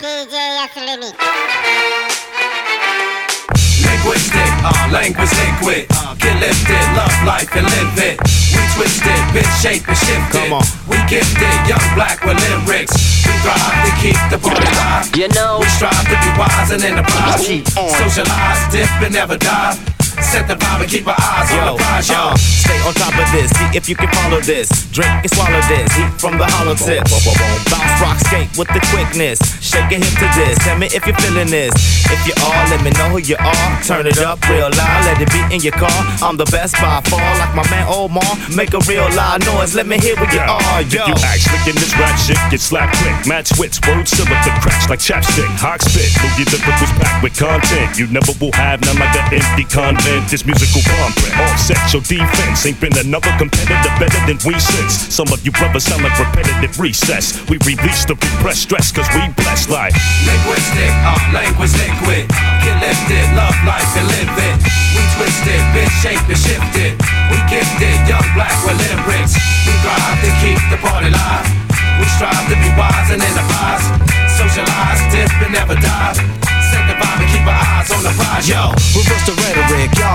DJ Aslimi. Linguistic, uh, language liquid. Uh, get lifted, love life and live it. We twisted, bitch shape and shifted. Come on. We gifted, young black with lyrics. We drive to keep the party live. You know. We strive to be wise and enterprise. Keep on. Socialize, dip and never die. Set the vibe and keep our eyes on Yo, the prize, yo. uh, stay on top of this. See if you can follow this. Drink and swallow this. Heat from the hollow tip. Bounce, rock, skate with the quickness. Shake a hip to this. Tell me if you're feeling this. If you are, let me know who you are. Turn it up real loud. Let it be in your car. I'm the best by far. Like my man Omar. Make a real loud noise. Let me hear where you are. If Yo. you act slick in this rap shit, get slapped quick. Match wits, up the cracks like chapstick. Hawk spit, Louis lyricals packed with content. You never will have none like that empty convent. This musical bomb offset your defense. Ain't been another competitor better than we since. Some of you brothers sound like repetitive recess. We release the repressed stress cause we blessed like. Linguistic, uh, language liquid. Get lifted, love life and live it. We twisted, bitch shape and shifted. We gifted, young black with lyrics. We drive to keep the party live. We strive to be wise and enterprise. Socialize, dip and never die. Set the vibe and keep our eyes on the prize, yo. Reverse the rhetoric,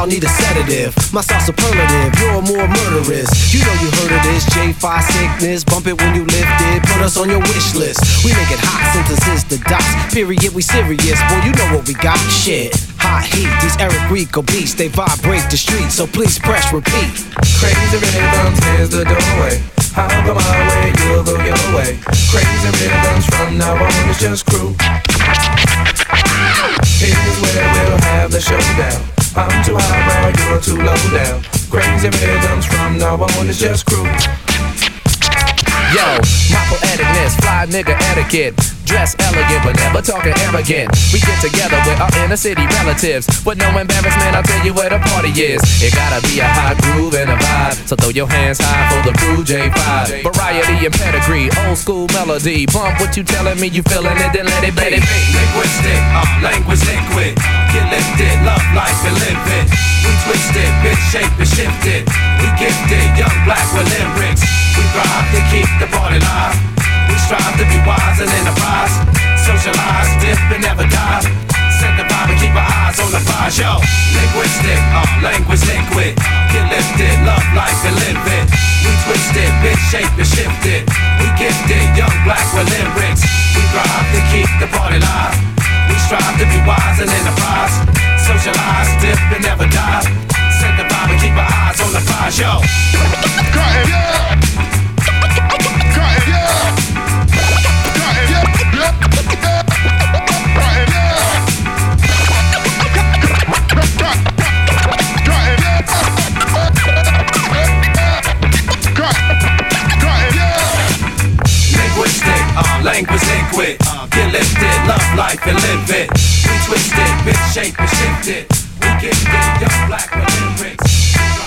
y'all need a sedative. My style superlative, you're more murderous. You know you heard of this J5 sickness. Bump it when you lift it, put us on your wish list. We make it hot, synthesis the dots. Period, we serious. Boy, you know what we got. Shit. Hot heat, these Eric Rico beats, they vibrate the streets, so please press repeat. Crazy rhythms, here's the doorway. I'll go my way, you'll go your way. Crazy rhythms from now on, it's just crew. Here's where we'll have the showdown. I'm too high, bro, you're too low down. Crazy rhythms from now on, it's just crew. Yo, my poeticness, fly nigga etiquette. Dress elegant, but never talking arrogant. We get together with our inner city relatives. With no embarrassment, I'll tell you where the party is. It gotta be a hot groove and a vibe. So throw your hands high for the crew J5. Variety and pedigree, old school melody. Bump what you telling me, you feeling it, then let it be. Linguistic, uh, language liquid. Get lifted, life and live it. We twisted, bitch shape and shifted. We gifted, young black with lyrics. We drive to keep the party live. We strive to be wise and enterprise. Socialize, dip and never die. Set the vibe and keep our eyes on the prize, yo. Linguistic, uh, language liquid. Get lifted, love life and live it. We twisted, bitch shape and shifted. We gifted, young black with lyrics. We drive to keep the party live. We strive to be wise and enterprise. Uh, get lifted, love life and live it. We twisted, bitch, shape and shifted. We gifted, young black with lyrics.